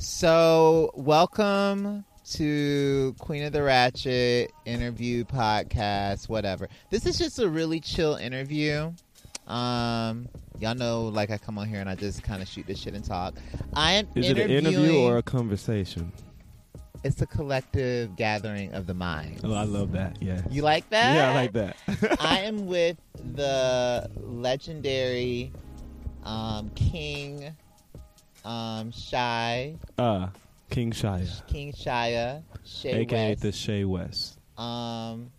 So, welcome to Queen of the Ratchet interview podcast, whatever. This is just a really chill interview. Um, y'all know, like I come on here and I just kind of shoot this shit and talk. I am Is it an interview or a conversation? It's a collective gathering of the mind. Oh, I love that. Yeah. You like that? Yeah, I like that. I am with the legendary um, King um, Shy, uh, King Shia, King Shia, Shay aka West. the Shay West. Um,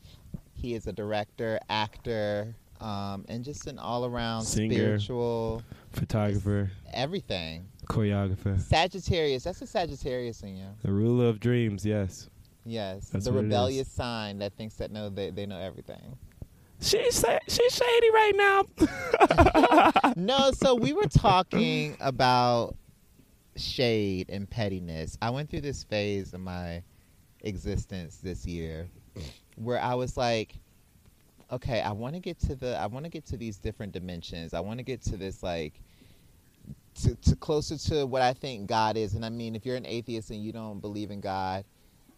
he is a director, actor, um, and just an all-around spiritual Photographer, everything. choreographer, Sagittarius. That's a Sagittarius in you. the ruler of dreams. Yes. Yes, That's the rebellious sign that thinks that know they, they know everything. She's sa- she's shady right now. no, so we were talking about shade and pettiness. I went through this phase of my existence this year where I was like, okay, I want to get to the I want to get to these different dimensions. I want to get to this like to, to closer to what I think God is. And I mean, if you're an atheist and you don't believe in God,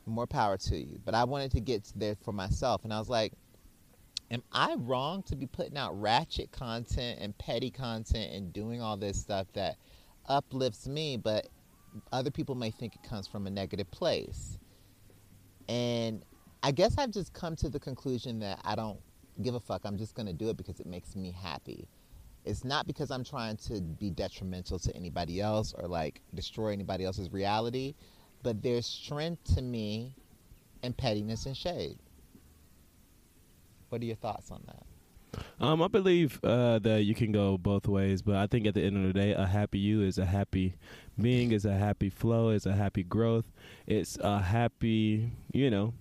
more power to you. But I wanted to get there for myself and I was like am I wrong to be putting out ratchet content and petty content and doing all this stuff that uplifts me, but other people may think it comes from a negative place? And I guess I've just come to the conclusion that I don't give a fuck. I'm just going to do it because it makes me happy. It's not because I'm trying to be detrimental to anybody else or like destroy anybody else's reality, but there's strength to me in pettiness and shade. What are your thoughts on that? Um, I believe uh, that you can go both ways, but I think at the end of the day, a happy you is a happy being, is a happy flow, is a happy growth. It's a happy, you know,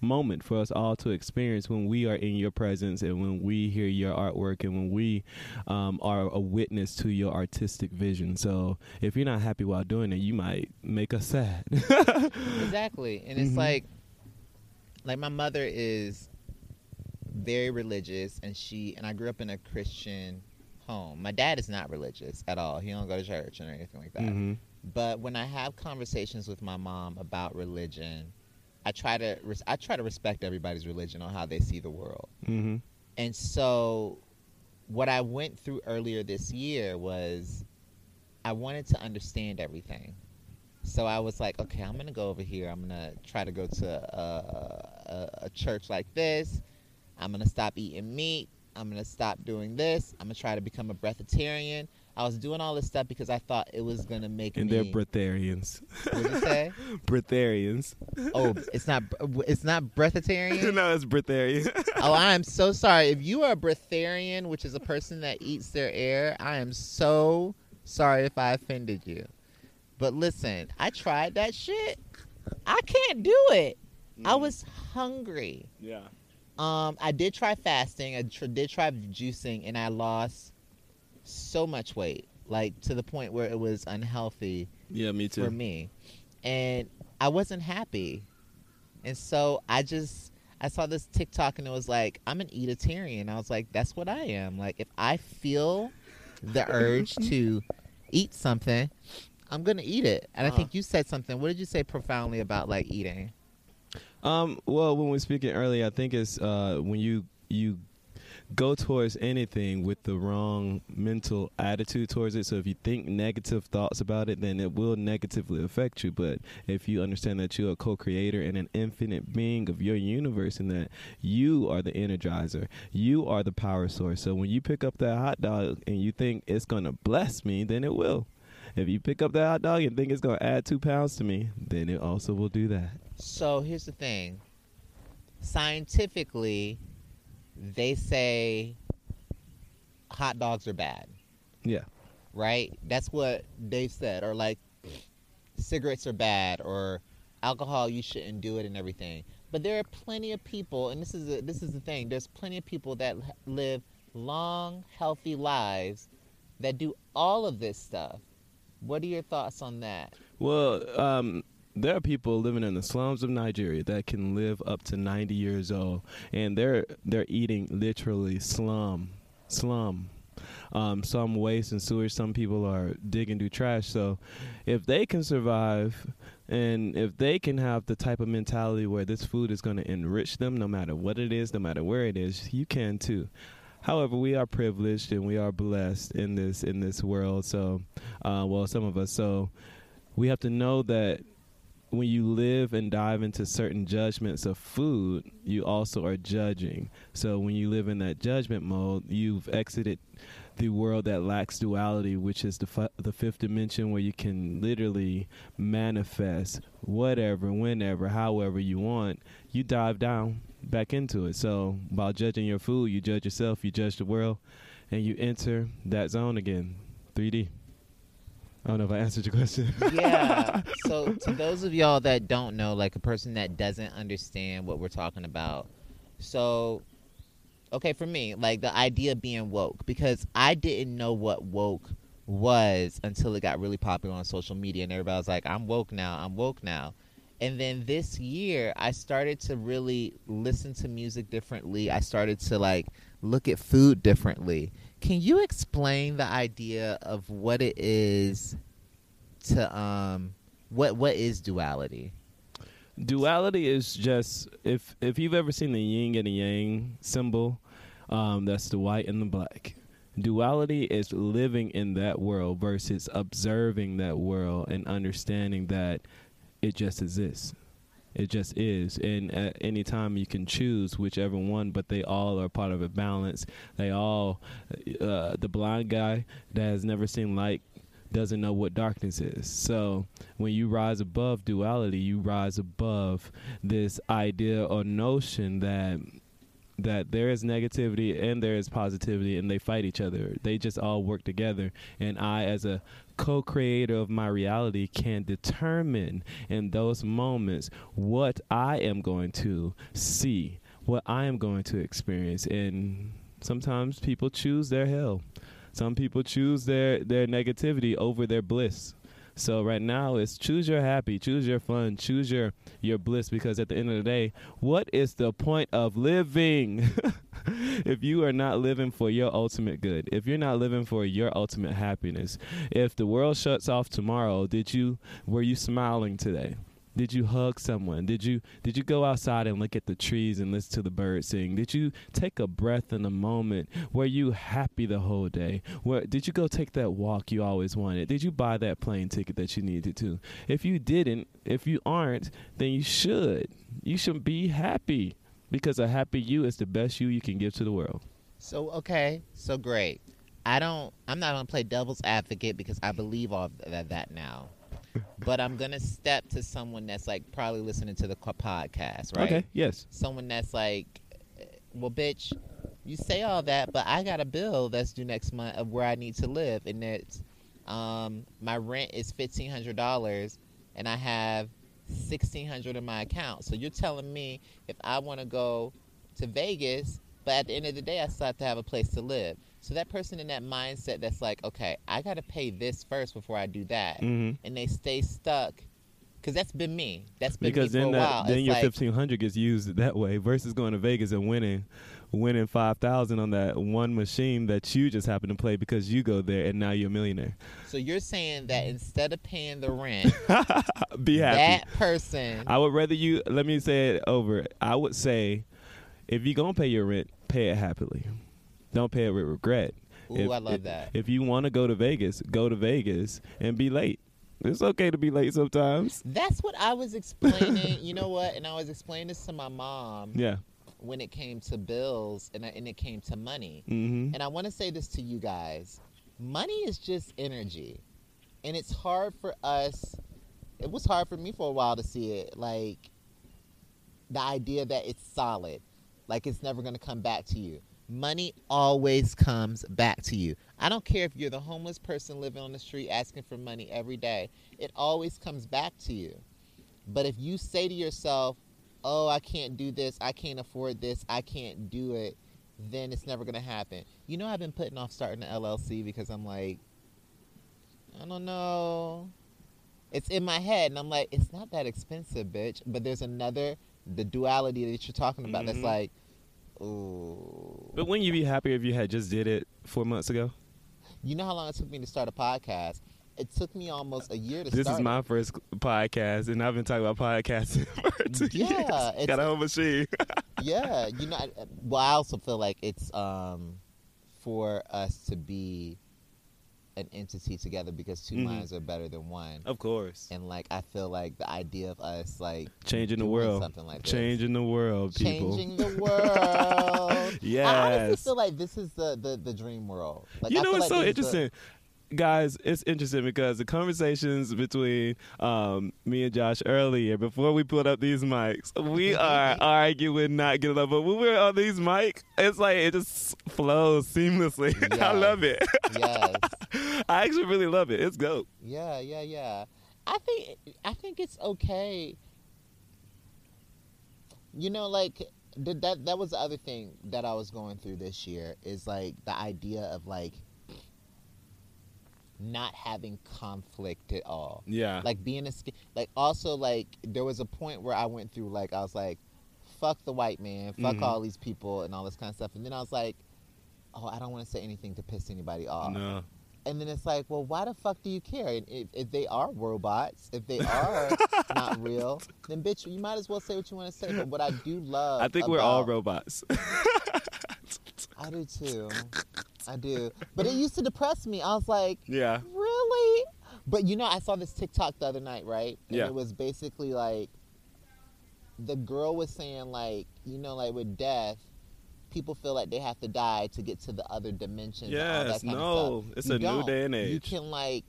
moment for us all to experience when we are in your presence and when we hear your artwork and when we um, are a witness to your artistic vision. So if you're not happy while doing it, you might make us sad. exactly and it's Mhm. like like my mother is very religious and she and i grew up in a christian home my dad is not religious at all he don't go to church or anything like that hmm but when i have conversations with my mom about religion i try to res- i try to respect everybody's religion on how they see the world hmm and so, what I went through earlier this year was I wanted to understand everything. So I was like, okay, I'm gonna go over here. I'm gonna try to go to a, a, a church like this. I'm gonna stop eating meat. I'm gonna stop doing this. I'm gonna try to become a breatharian. I was doing all this stuff because I thought it was gonna make And me. And they're breatharians. what did you say? breatharians. Oh, it's not. It's not breatharian. no, it's breatharian. Oh, I am so sorry. If you are a breatharian, which is a person that eats their air, I am so sorry if I offended you. But listen, I tried that shit. I can't do it. I mm. was hungry. yeah. Um, I did try fasting. I tr- did try juicing, and I lost so much weight, like to the point where it was unhealthy Yeah, me too. for me. And I wasn't happy. And so I just I saw this TikTok and it was like, I'm an eatitarian. I was like, that's what I am. Like if I feel the urge to eat something, I'm gonna eat it. And I Uh. think you said something. What did you say profoundly about like eating? Um, well, when we were speaking earlier, I think it's uh, when you you go towards anything with the wrong mental attitude towards it. So if you think negative thoughts about it, then it will negatively affect you. But if you understand that you're a co-creator and an infinite being of your universe, and that you are the energizer, you are the power source. So when you pick up that hot dog and you think it's gonna bless me, then it will. If you pick up that hot dog and think it's gonna add two pounds to me, then it also will do that. So here's the thing. Scientifically, they say hot dogs are bad. Yeah. right? That's what they said. Or like cigarettes are bad or alcohol you shouldn't do it and everything. But there are plenty of people and this is a, this is the thing. There's plenty of people that live long, healthy lives that do all of this stuff. What are your thoughts on that? Well, um, there are people living in the slums of Nigeria that can live up to 90 years old, and they're they're eating literally slum, slum um, some waste and sewage. Some people are digging through trash. So, if they can survive, and if they can have the type of mentality where this food is going to enrich them, no matter what it is, no matter where it is, you can too. However, we are privileged and we are blessed in this in this world. So, uh, well, some of us. So, we have to know that when you live and dive into certain judgments of food, you also are judging. So when you live in that judgment mode, you've exited the world that lacks duality, which is the the fifth dimension where you can literally manifest whatever, whenever, however you want. You dive down back into it. So by judging your food, you judge yourself, you judge the world, and you enter that zone again, 3D. I don't know if I answered your question. yeah. So to those of y'all that don't know, like a person that doesn't understand what we're talking about, so okay, for me, like the idea of being woke, because I didn't know what woke was until it got really popular on social media, and everybody was like, "I'm woke now. I'm woke now." And then this year, I started to really listen to music differently. I started to like look at food differently. Can you explain the idea of what it is to um what what is duality? Duality is just if if you've ever seen the yin and the yang symbol, um, that's the white and the black. Duality is living in that world versus observing that world and understanding that it just exists. It just is. And at any time you can choose whichever one, but they all are part of a balance. They all, uh, the blind guy that has never seen light doesn't know what darkness is. So when you rise above duality, you rise above this idea or notion that that there is negativity and there is positivity and they fight each other. They just all work together. And I, as a co creator of my reality, can determine in those moments what I am going to see, what I am going to experience. And sometimes people choose their hell. Some people choose their, their negativity over their bliss. So right now it's choose your happy, choose your fun, choose your your bliss because at the end of the day, what is the point of living? if you are not living for your ultimate good, if you're not living for your ultimate happiness, if the world shuts off tomorrow, did you were you smiling today? Did you hug someone? Did you did you go outside and look at the trees and listen to the birds sing? Did you take a breath in a moment? Were you happy the whole day? Where did you go take that walk you always wanted? Did you buy that plane ticket that you needed to? If you didn't, if you aren't, then you should. You should be happy because a happy you is the best you you can give to the world. So okay, so great. I don't. I'm not gonna play devil's advocate because I believe all that that now but I'm gonna step to someone that's like probably listening to the podcast, right? Okay. Yes. Someone that's like, well, bitch, you say all that, but I got a bill that's due next month of where I need to live, and it's um, my rent is fifteen hundred dollars, and I have sixteen hundred in my account. So you're telling me if I want to go to Vegas, but at the end of the day, I still have to have a place to live. So that person in that mindset that's like, okay, I got to pay this first before I do that, mm-hmm. and they stay stuck. Because that's been me. That's been because me then for a that, while. then it's your like, fifteen hundred gets used that way versus going to Vegas and winning, winning five thousand on that one machine that you just happen to play because you go there and now you're a millionaire. So you're saying that instead of paying the rent, Be happy. that person. I would rather you. Let me say it over. I would say, if you're gonna pay your rent, pay it happily. Don't pay it with regret. Ooh, if, I love if, that. If you want to go to Vegas, go to Vegas and be late. It's okay to be late sometimes. That's what I was explaining. you know what? And I was explaining this to my mom Yeah. when it came to bills and, and it came to money. Mm-hmm. And I want to say this to you guys money is just energy. And it's hard for us, it was hard for me for a while to see it. Like the idea that it's solid, like it's never going to come back to you. Money always comes back to you. I don't care if you're the homeless person living on the street asking for money every day, it always comes back to you. But if you say to yourself, oh, I can't do this, I can't afford this, I can't do it, then it's never going to happen. You know, I've been putting off starting an LLC because I'm like, I don't know. It's in my head, and I'm like, it's not that expensive, bitch. But there's another, the duality that you're talking about Mhm. that's like, ooh. But wouldn't you be happier if you had just did it four months ago? You know how long it took me to start a podcast? It took me almost a year to This start. This is my it. first podcast, and I've been talking about podcasting for two Yeah, years. Got a whole machine. yeah, you know. I- Well, I also feel like it's um for us to be an entity together because 2 Mhm. minds are better than one. of course. And like, I feel like the idea of us like Changing the world. something like this, Changing the world, people. changing the world. Yes. I honestly feel like this is the the, the dream world. Like, you I know feel what's like so this is the- interesting? Guys, it's interesting because the conversations between um, me and Josh earlier, before we put up these mics, we are arguing, not getting up. But when we're on these mics, it's like it just flows seamlessly. I love it. yes. I actually really love it. It's dope. Yeah, yeah, yeah. I think I think it's okay. You know, like that that was the other thing that I was going through this year is like the idea of like not having conflict at all. Yeah. Like being a like also like there was a point where I went through like I was like fuck the white man, fuck Mhm. all these people and all this kind of stuff. And then I was like oh, I don't want to say anything to piss anybody off. no. And then it's like, well, why the fuck do you care? And if, if they are robots, if they are not real, then bitch, you might as well say what you want to say. But what I do love, I think we're all robots. I do too. I do. But it used to depress me. I was like, yeah. really? But you know, I saw this TikTok the other night, right? And Yeah. it was basically like the girl was saying, like, you know, like with death, people feel like they have to die to get to the other dimensions. and all that Yes. No. It's You a new day and age. You can like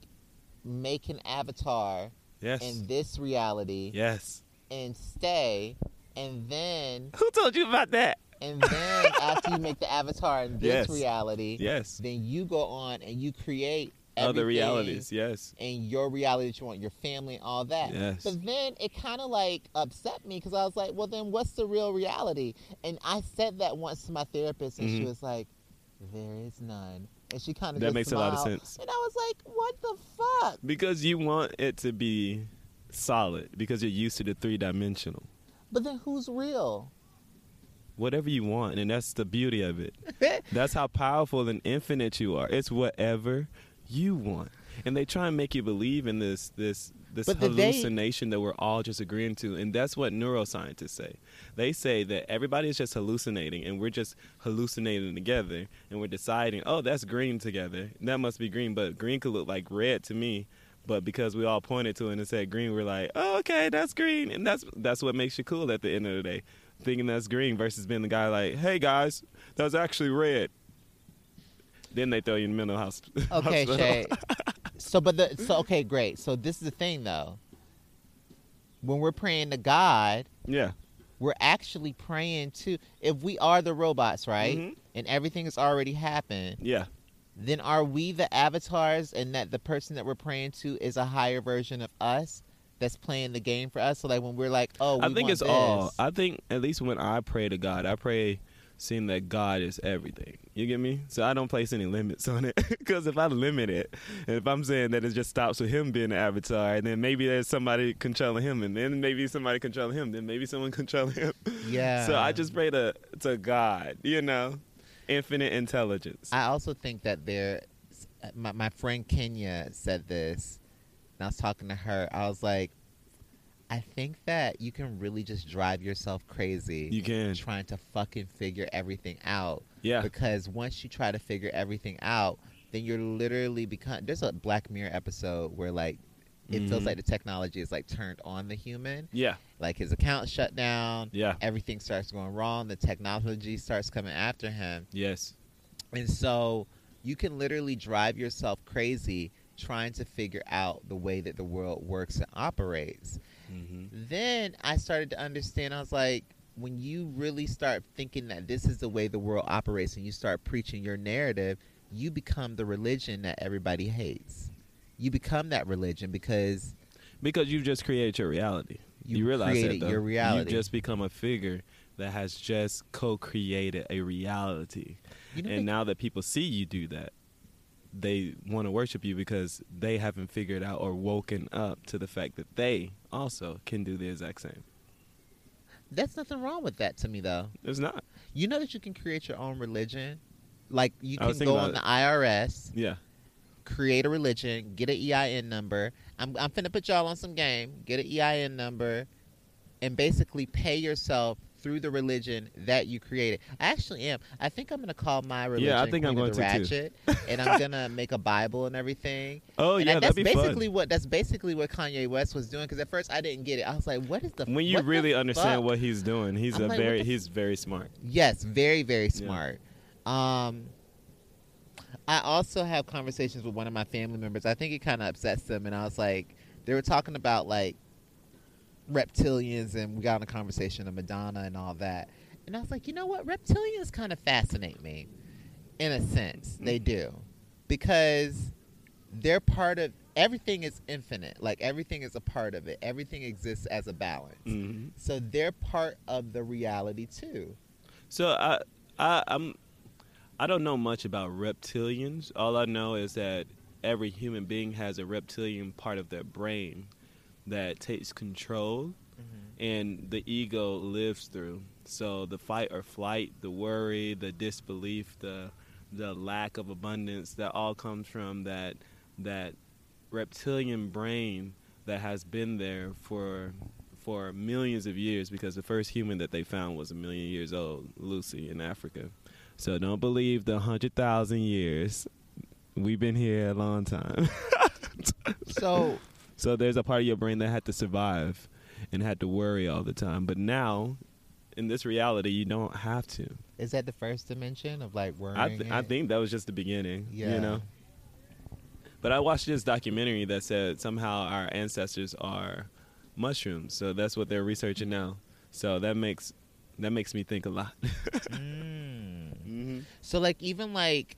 make an avatar yes. in this reality yes. and stay, and then Who told you about that? And then after you make the avatar in this Yes. reality, Yes. then you go on and you create Other realities. Yes. and your reality that you want, your family, all that. Yes. But then it kind of like upset me because I was like, well, then what's the real reality? And I said that once to my therapist, and she Mhm. was like, there is none. And she kind of That makes a lot of sense. And I was like, what the fuck? Because you want it to be solid because you're used to the three dimensional. But then who's real? Whatever you want, and that's the beauty of it. That's how powerful and infinite you are. It's whatever you want. And they try and make you believe in this this this But hallucination that we're all just agreeing to. And that's what neuroscientists say. They say that everybody is just hallucinating and we're just hallucinating together and we're deciding, oh, that's green together. That must be green, but green could look like red to me. But because we all pointed to it and said green, we're like, oh, okay, that's green. And that's that's what makes you cool at the end of the day. Thinking that's green versus being the guy like, hey guys, that's actually red. Then they throw you in mental house. Okay, hospital. Shay. So, but the so okay, great. So this is the thing, though. When we're praying to God, Yeah. we're actually praying to. If we are the robots, right, Mhm. and everything has already happened, Yeah. then are we the avatars, and that the person that we're praying to is a higher version of us that's playing the game for us? So, like when we're like, oh, we I think it's all. I think at least when I pray to God, I pray seeing that God is everything. You get me? So I don't place any limits on it because if I limit it, and if I'm saying that it just stops with him being the avatar, and then maybe there's somebody controlling him, and then maybe somebody controlling him, then maybe someone controlling him. Yeah. So I just pray to to God. You know, infinite intelligence. I also think that there, uh, my, my friend Kenya said this, and I was talking to her. I was like, I think that you can really just drive yourself crazy you can. trying to fucking figure everything out. Yeah. Because once you try to figure everything out, then you're literally become. There's a Black Mirror episode where like it feels Mhm. like the technology is like turned on the human. Yeah. Like his account shut down. Yeah. Everything starts going wrong. The technology starts coming after him. Yes. And so you can literally drive yourself crazy trying to figure out the way that the world works and operates. hmm Then I started to understand, I was like, when you really start thinking that this is the way the world operates and you start preaching your narrative, you become the religion that everybody hates. You become that religion because Because you just created your reality. you, You, realize created that though. your reality. You just become a figure that has just co-created a reality. You know, and now that people see you do that, they want to worship you because they haven't figured out or woken up to the fact that they also can do the exact same. that's nothing wrong with that to me, though. There's not. You know that you can create your own religion. Like you can go on the IRS, Yeah. create a religion, get an EIN number. I'm I'm finna put y'all on some game. Get an EIN number, and basically pay yourself through the religion that you created. I actually am. I think I'm gonna call my religion Yeah, I think I'm Queen the going to, too. Ratchet, and I'm gonna make a Bible and everything. Oh and yeah, that- that's that'd be basically fun. what that's basically what Kanye West was doing. Because at first I didn't get it. I was like, "What is the When you really understand fuck? what he's doing, he's I'm a like, very he's very smart. Yes, very very Yeah. smart. Um, I also have conversations with one of my family members. I think it kind of upsets them, and I was like, they were talking about like reptilians, and we got in a conversation of Madonna and all that, and I was like, you know what, reptilians kind of fascinate me, in a sense, they do, because they're part of everything is infinite. Like everything is a part of it. Everything exists as a balance. hmm So they're part of the reality too. So I I I'm I don't know much about reptilians. All I know is that every human being has a reptilian part of their brain that takes control mm-hmm. and the ego lives through. So the fight or flight, the worry, the disbelief, the the lack of abundance that all comes from that that reptilian brain that has been there for for millions of years because the first human that they found was a million years old, Lucy in Africa. So don't believe the 100,000 years. We've been here a long time. So So there's a part of your brain that had to survive and had to worry all the time. But now, in this reality, you don't have to. is that the first dimension of like worrying? I, th- I think that was just the beginning. Yeah. You know? But I watched this documentary that said somehow our ancestors are mushrooms. So that's what they're researching now. So that makes that makes me think a lot. Mm. mm-hmm. So like even like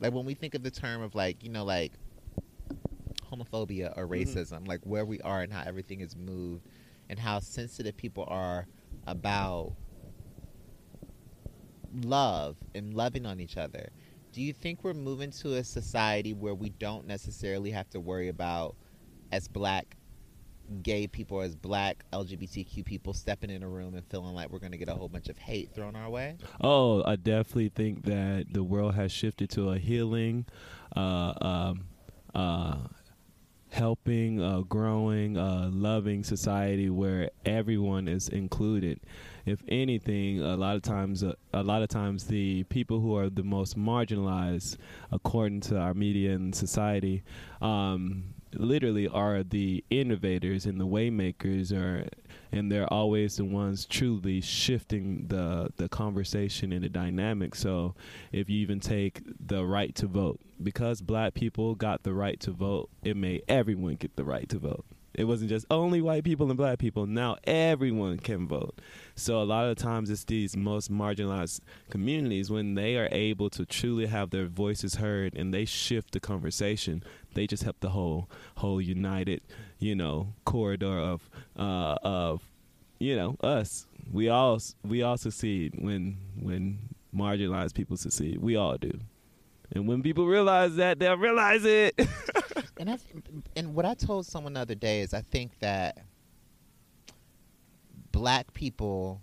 like when we think of the term of like you know like homophobia or Mhm. racism, like where we are and how everything is moved, and how sensitive people are about love and loving on each other. Do you think we're moving to a society where we don't necessarily have to worry about as black gay people as black LGBTQ people stepping in a room and feeling like we're going to get a whole bunch of hate thrown our way? Oh, I definitely think that the world has shifted to a healing, uh, um, uh, helping, uh, growing, uh, loving society where everyone is included. If anything, a lot of times, uh, a lot of times, the people who are the most marginalized, according to our media and society, um, literally are the innovators and the waymakers, or and they're always the ones truly shifting the the conversation and the dynamic. So if you even take the right to vote, because black people got the right to vote, it made everyone get the right to vote. It wasn't just only white people and black people. Now everyone can vote. So a lot of times it's these most marginalized communities when they are able to truly have their voices heard and they shift the conversation. They just help the whole whole united, you know, corridor of uh, of you know us. We all we all succeed when when marginalized people succeed. We all do. And when people realize that, they'll realize it. And I and what I told someone the other day is I think that black people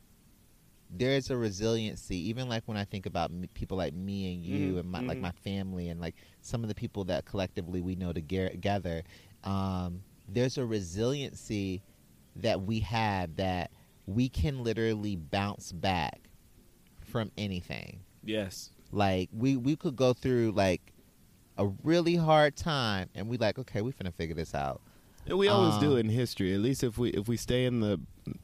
there's a resiliency even like when I think about me, people like me and you Mhm, and my, like mhm. my family and like some of the people that collectively we know together um, there's a resiliency that we have that we can literally bounce back from anything yes. Like we we could go through like a really hard time and we like okay we finna figure this out And we always do Um, in history. At least if we if we stay in the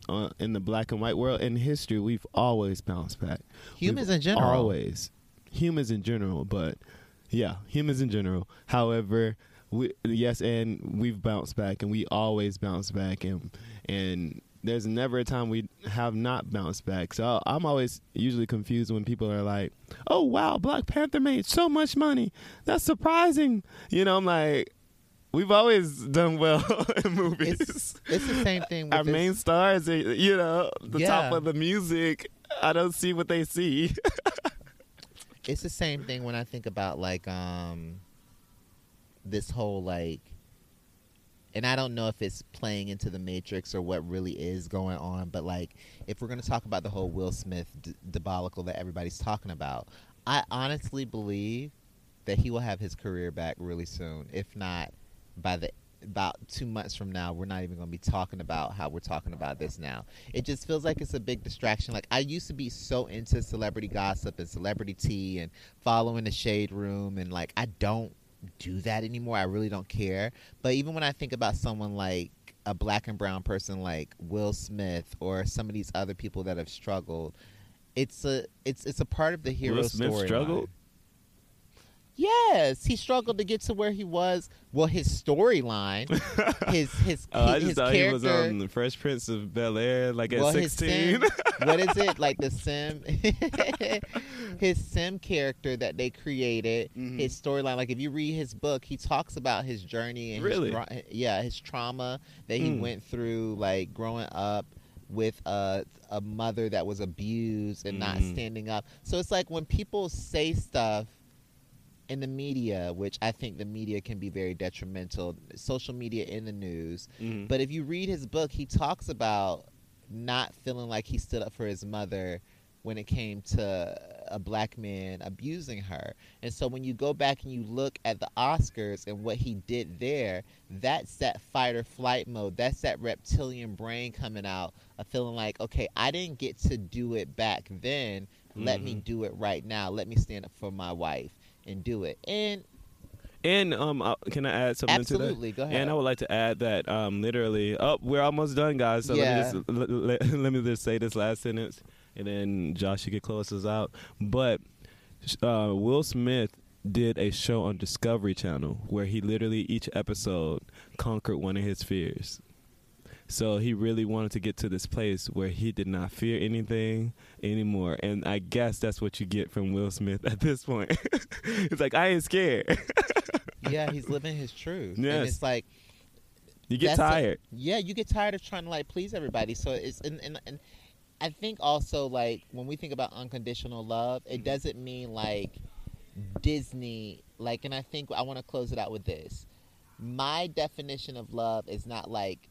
uh, in the black and white world in history, we've always bounced back. humans We've in general Always. Humans in general, but yeah, humans in general. However, we yes, and we've bounced back and we always bounce back and and there's never a time we have not bounced back. So I'm always usually confused when people are like, "Oh wow, Black Panther made so much money. That's surprising." You know, I'm like, we've always done well in movies. it's, it's the same thing with Our this- main stars, are, you know, the top of the music. I don't see what they see. it's the same thing when I think about like um this whole like and I don't know if it's playing into the Matrix or what really is going on, but like if we're going to talk about the whole Will Smith d- debacle that everybody's talking about, I honestly believe that he will have his career back really soon. If not by the about two months from now, we're not even going to be talking about how we're talking about this now. It just feels like it's a big distraction. Like I used to be so into celebrity gossip and celebrity tea and following the shade room, and like I don't do that anymore. I really don't care. But even when I think about someone like a black and brown person like Will Smith or some of these other people that have struggled, it's a it's it's a part of the hero Will Smith story. struggled? Yes, he struggled to get to where he was. Well, his storyline, his his Oh, I his just thought character. he was on the Fresh Prince of Bel Air, like at well, sixteen. sim, what is it like the sim? his sim character that they created, Mhm. his storyline. Like if you read his book, he talks about his journey and Really? his, yeah, his trauma that he Mm. went through, like growing up with a a mother that was abused and not Mm. standing up. So it's like when people say stuff in the media, which I think the media can be very detrimental, social media in the news. Mhm. But if you read his book, he talks about not feeling like he stood up for his mother when it came to a black man abusing her. And so when you go back and you look at the Oscars and what he did there, that's that fight or flight mode. That's that reptilian brain coming out of feeling like, okay, I didn't get to do it back then. Let me Mhm. do it right now. Let me stand up for my wife and do it. And And um, uh, can I add something to that? absolutely, go ahead. And I would like to add that um, literally, oh, we're almost done, guys. So Yeah. let, me just, let, let, let me just say this last sentence, and then Josh, you can close us out. But uh, Will Smith did a show on Discovery Channel where he literally each episode conquered one of his fears. So he really wanted to get to this place where he did not fear anything anymore. And I guess that's what you get from Will Smith at this point. it's like I ain't scared. yeah, he's living his truth. And it's like you get That's a- tired. yeah, you get tired of trying to like please everybody. So it's and, and and I think also like when we think about unconditional love, it doesn't mean like Disney like and I think I want to close it out with this. My definition of love is not like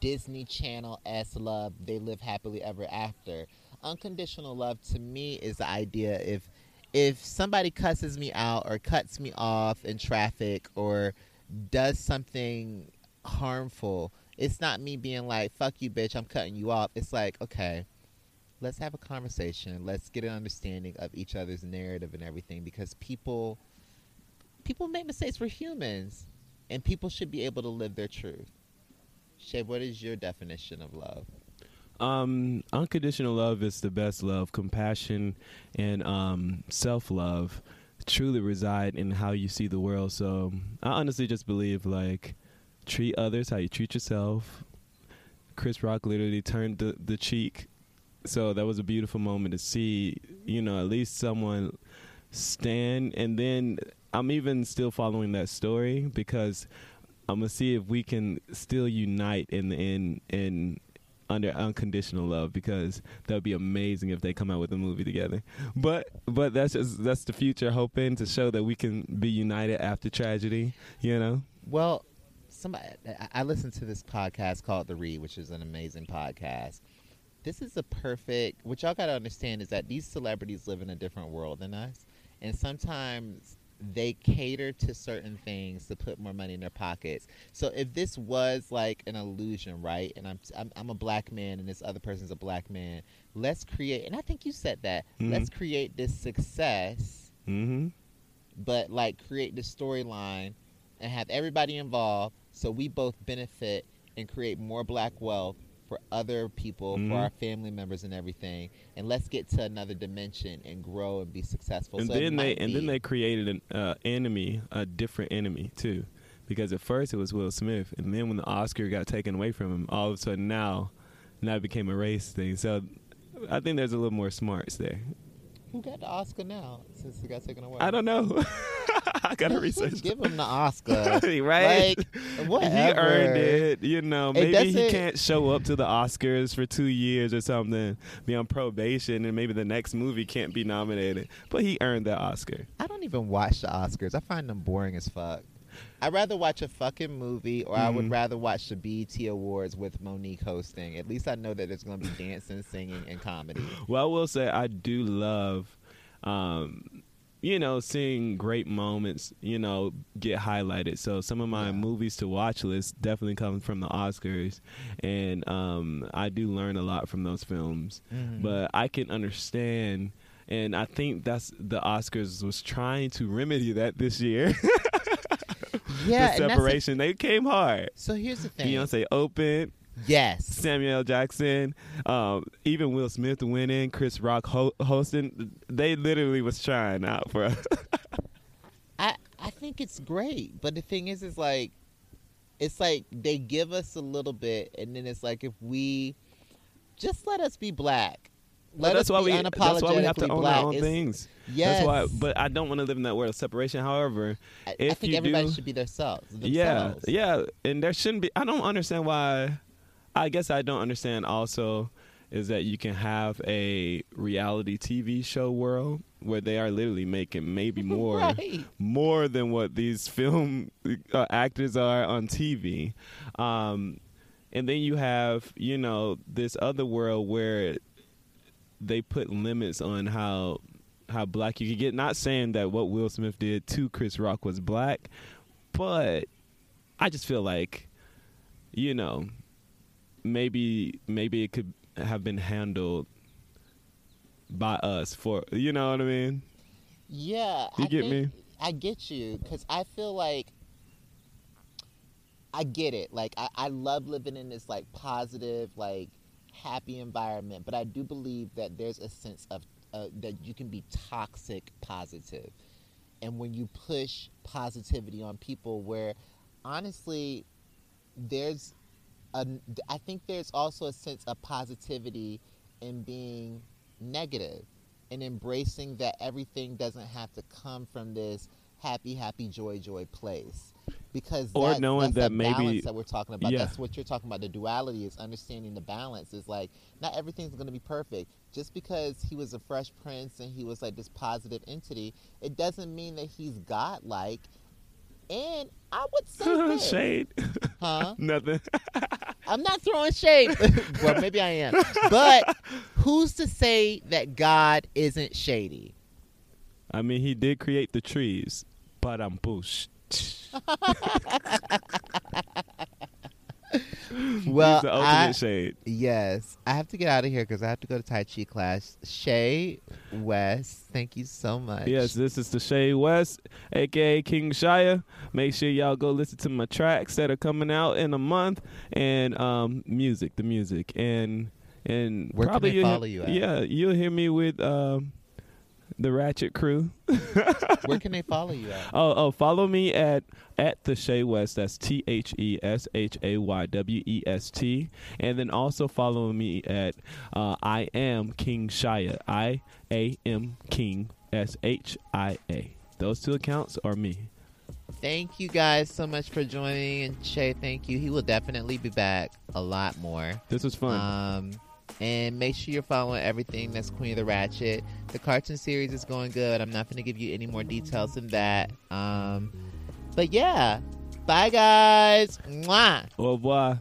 Disney Channel S love, they live happily ever after. Unconditional love to me is the idea if if somebody cusses me out or cuts me off in traffic or does something harmful, it's not me being like, fuck you, bitch, I'm cutting you off. It's like, okay, let's have a conversation. Let's get an understanding of each other's narrative and everything because people people make mistakes. We're humans. And people should be able to live their truth. Shay, what is your definition of love? Um, unconditional love is the best love. Compassion and um, self love truly reside in how you see the world. So I honestly just believe like treat others how you treat yourself. Chris Rock literally turned the, the cheek. So that was a beautiful moment to see, you know, at least someone stand and then I'm even still following that story because I'm gonna see if we can still unite in the in in under unconditional love because that would be amazing if they come out with a movie together. But but that's just that's the future hoping to show that we can be united after tragedy, you know? Well, somebody I- listened to this podcast called The Read, which is an amazing podcast. This is a perfect. What y'all got to understand is that these celebrities live in a different world than us, and sometimes they cater to certain things to put more money in their pockets. So if this was like an illusion, right? And I'm I'm, I'm a black man, and this other person's a black man. Let's create, and I think you said that. Mhm. Let's create this success Mhm. but like create the storyline and have everybody involved so we both benefit and create more black wealth for other people Mhm. for our family members and everything and let's get to another dimension and grow and be successful and so then they and then they created an uh, enemy, a different enemy too, because at first it was Will Smith, and then when the Oscar got taken away from him, all of a sudden now, now it became a race thing. So I think there's a little more smarts there. who got the oscar now since it got taken away I don't know. I gotta research. give him the oscar right? like He earned it, you know. Maybe he can't show up to the Oscars for two years or something, be on probation, and maybe the next movie can't be nominated. But he earned that Oscar. i don't even watch the oscars i find them boring as fuck I'd rather watch a fucking movie, or I would Mhm. rather watch the BET Awards with Mo'Nique hosting. At least I know that there's going to be dancing, singing, and comedy. Well, I will say I do love, um, you know, seeing great moments, you know, get highlighted. So some of my Yeah. movies to watch list definitely come from the Oscars, and um, I do learn a lot from those films. Mhm. But I can understand. And I think that's the Oscars was trying to remedy that this year. yeah, the separation, they came hard. so here's the thing. Beyonce open, Yes. Samuel L. Jackson, um, even Will Smith winning, Chris Rock ho- hosting. They literally was trying out for us. I I think it's great, but the thing is, is like, it's like they give us a little bit, and then it's like if we just let us be black, let that's us why be we. unapologetically That's why we have to own black. our own It's- things. Yes, That's why. But I don't want to live in that world of separation. However, I, I think everybody do- should be themselves. yeah, yeah, and there shouldn't be. I don't understand why. I guess I don't understand. Also, is that you can have a reality TV show world where they are literally making maybe more. right. more than what these film uh, actors are on TV. Um, and then you have, you know, this other world where they put limits on how how black you could get. Not saying that what Will Smith did to Chris Rock was black, but I just feel like, you know, maybe maybe it could have been handled by us for you know what I mean. Yeah, You I get think- me? I get you because I feel like I get it. Like I, I love living in this like positive, like happy environment, but I do believe that there's a sense of uh, that you can be toxic positive, and when you push positivity on people, where honestly, there's a, I think there's also a sense of positivity in being negative and embracing that everything doesn't have to come from this happy, happy, joy, joy place. Because Or that, knowing that's that the maybe- balance that we're talking about. Yeah. That's what you're talking about. The duality is understanding the balance. Is like not everything's going to be perfect. Just because he was a fresh prince and he was like this positive entity, it doesn't mean that he's godlike. And I would say this, Shade. huh? Nothing. I'm not throwing shade. well, maybe I am. But who's to say that God isn't shady? I mean, he did create the trees, but I'm bush. Well, He's the ultimate I, shade. yes, I have to get out of here because I have to go to Tai Chi class. Shay West, thank you so much. Yes, this is the Shay West, aka King Shia. Make sure y'all go listen to my tracks that are coming out in a month, and um, music, the music, and and Where probably follow you at? Yeah, you'll hear me with um, the Ratchet Crew. Where can they follow you at? Oh, oh, follow me at at the Shay West. That's T H E S H A Y W E S T, and then also follow me at uh, I am King Shia. I A M King S H I A. Those two accounts are me. Thank you guys so much for joining. And Shay, thank you. He will definitely be back a lot more. This was fun. Um, and make sure you're following everything that's Queen of the Ratchet. The cartoon series is going good. I'm not going to give you any more details than that. Um, but yeah, bye guys. Mwah. Au revoir.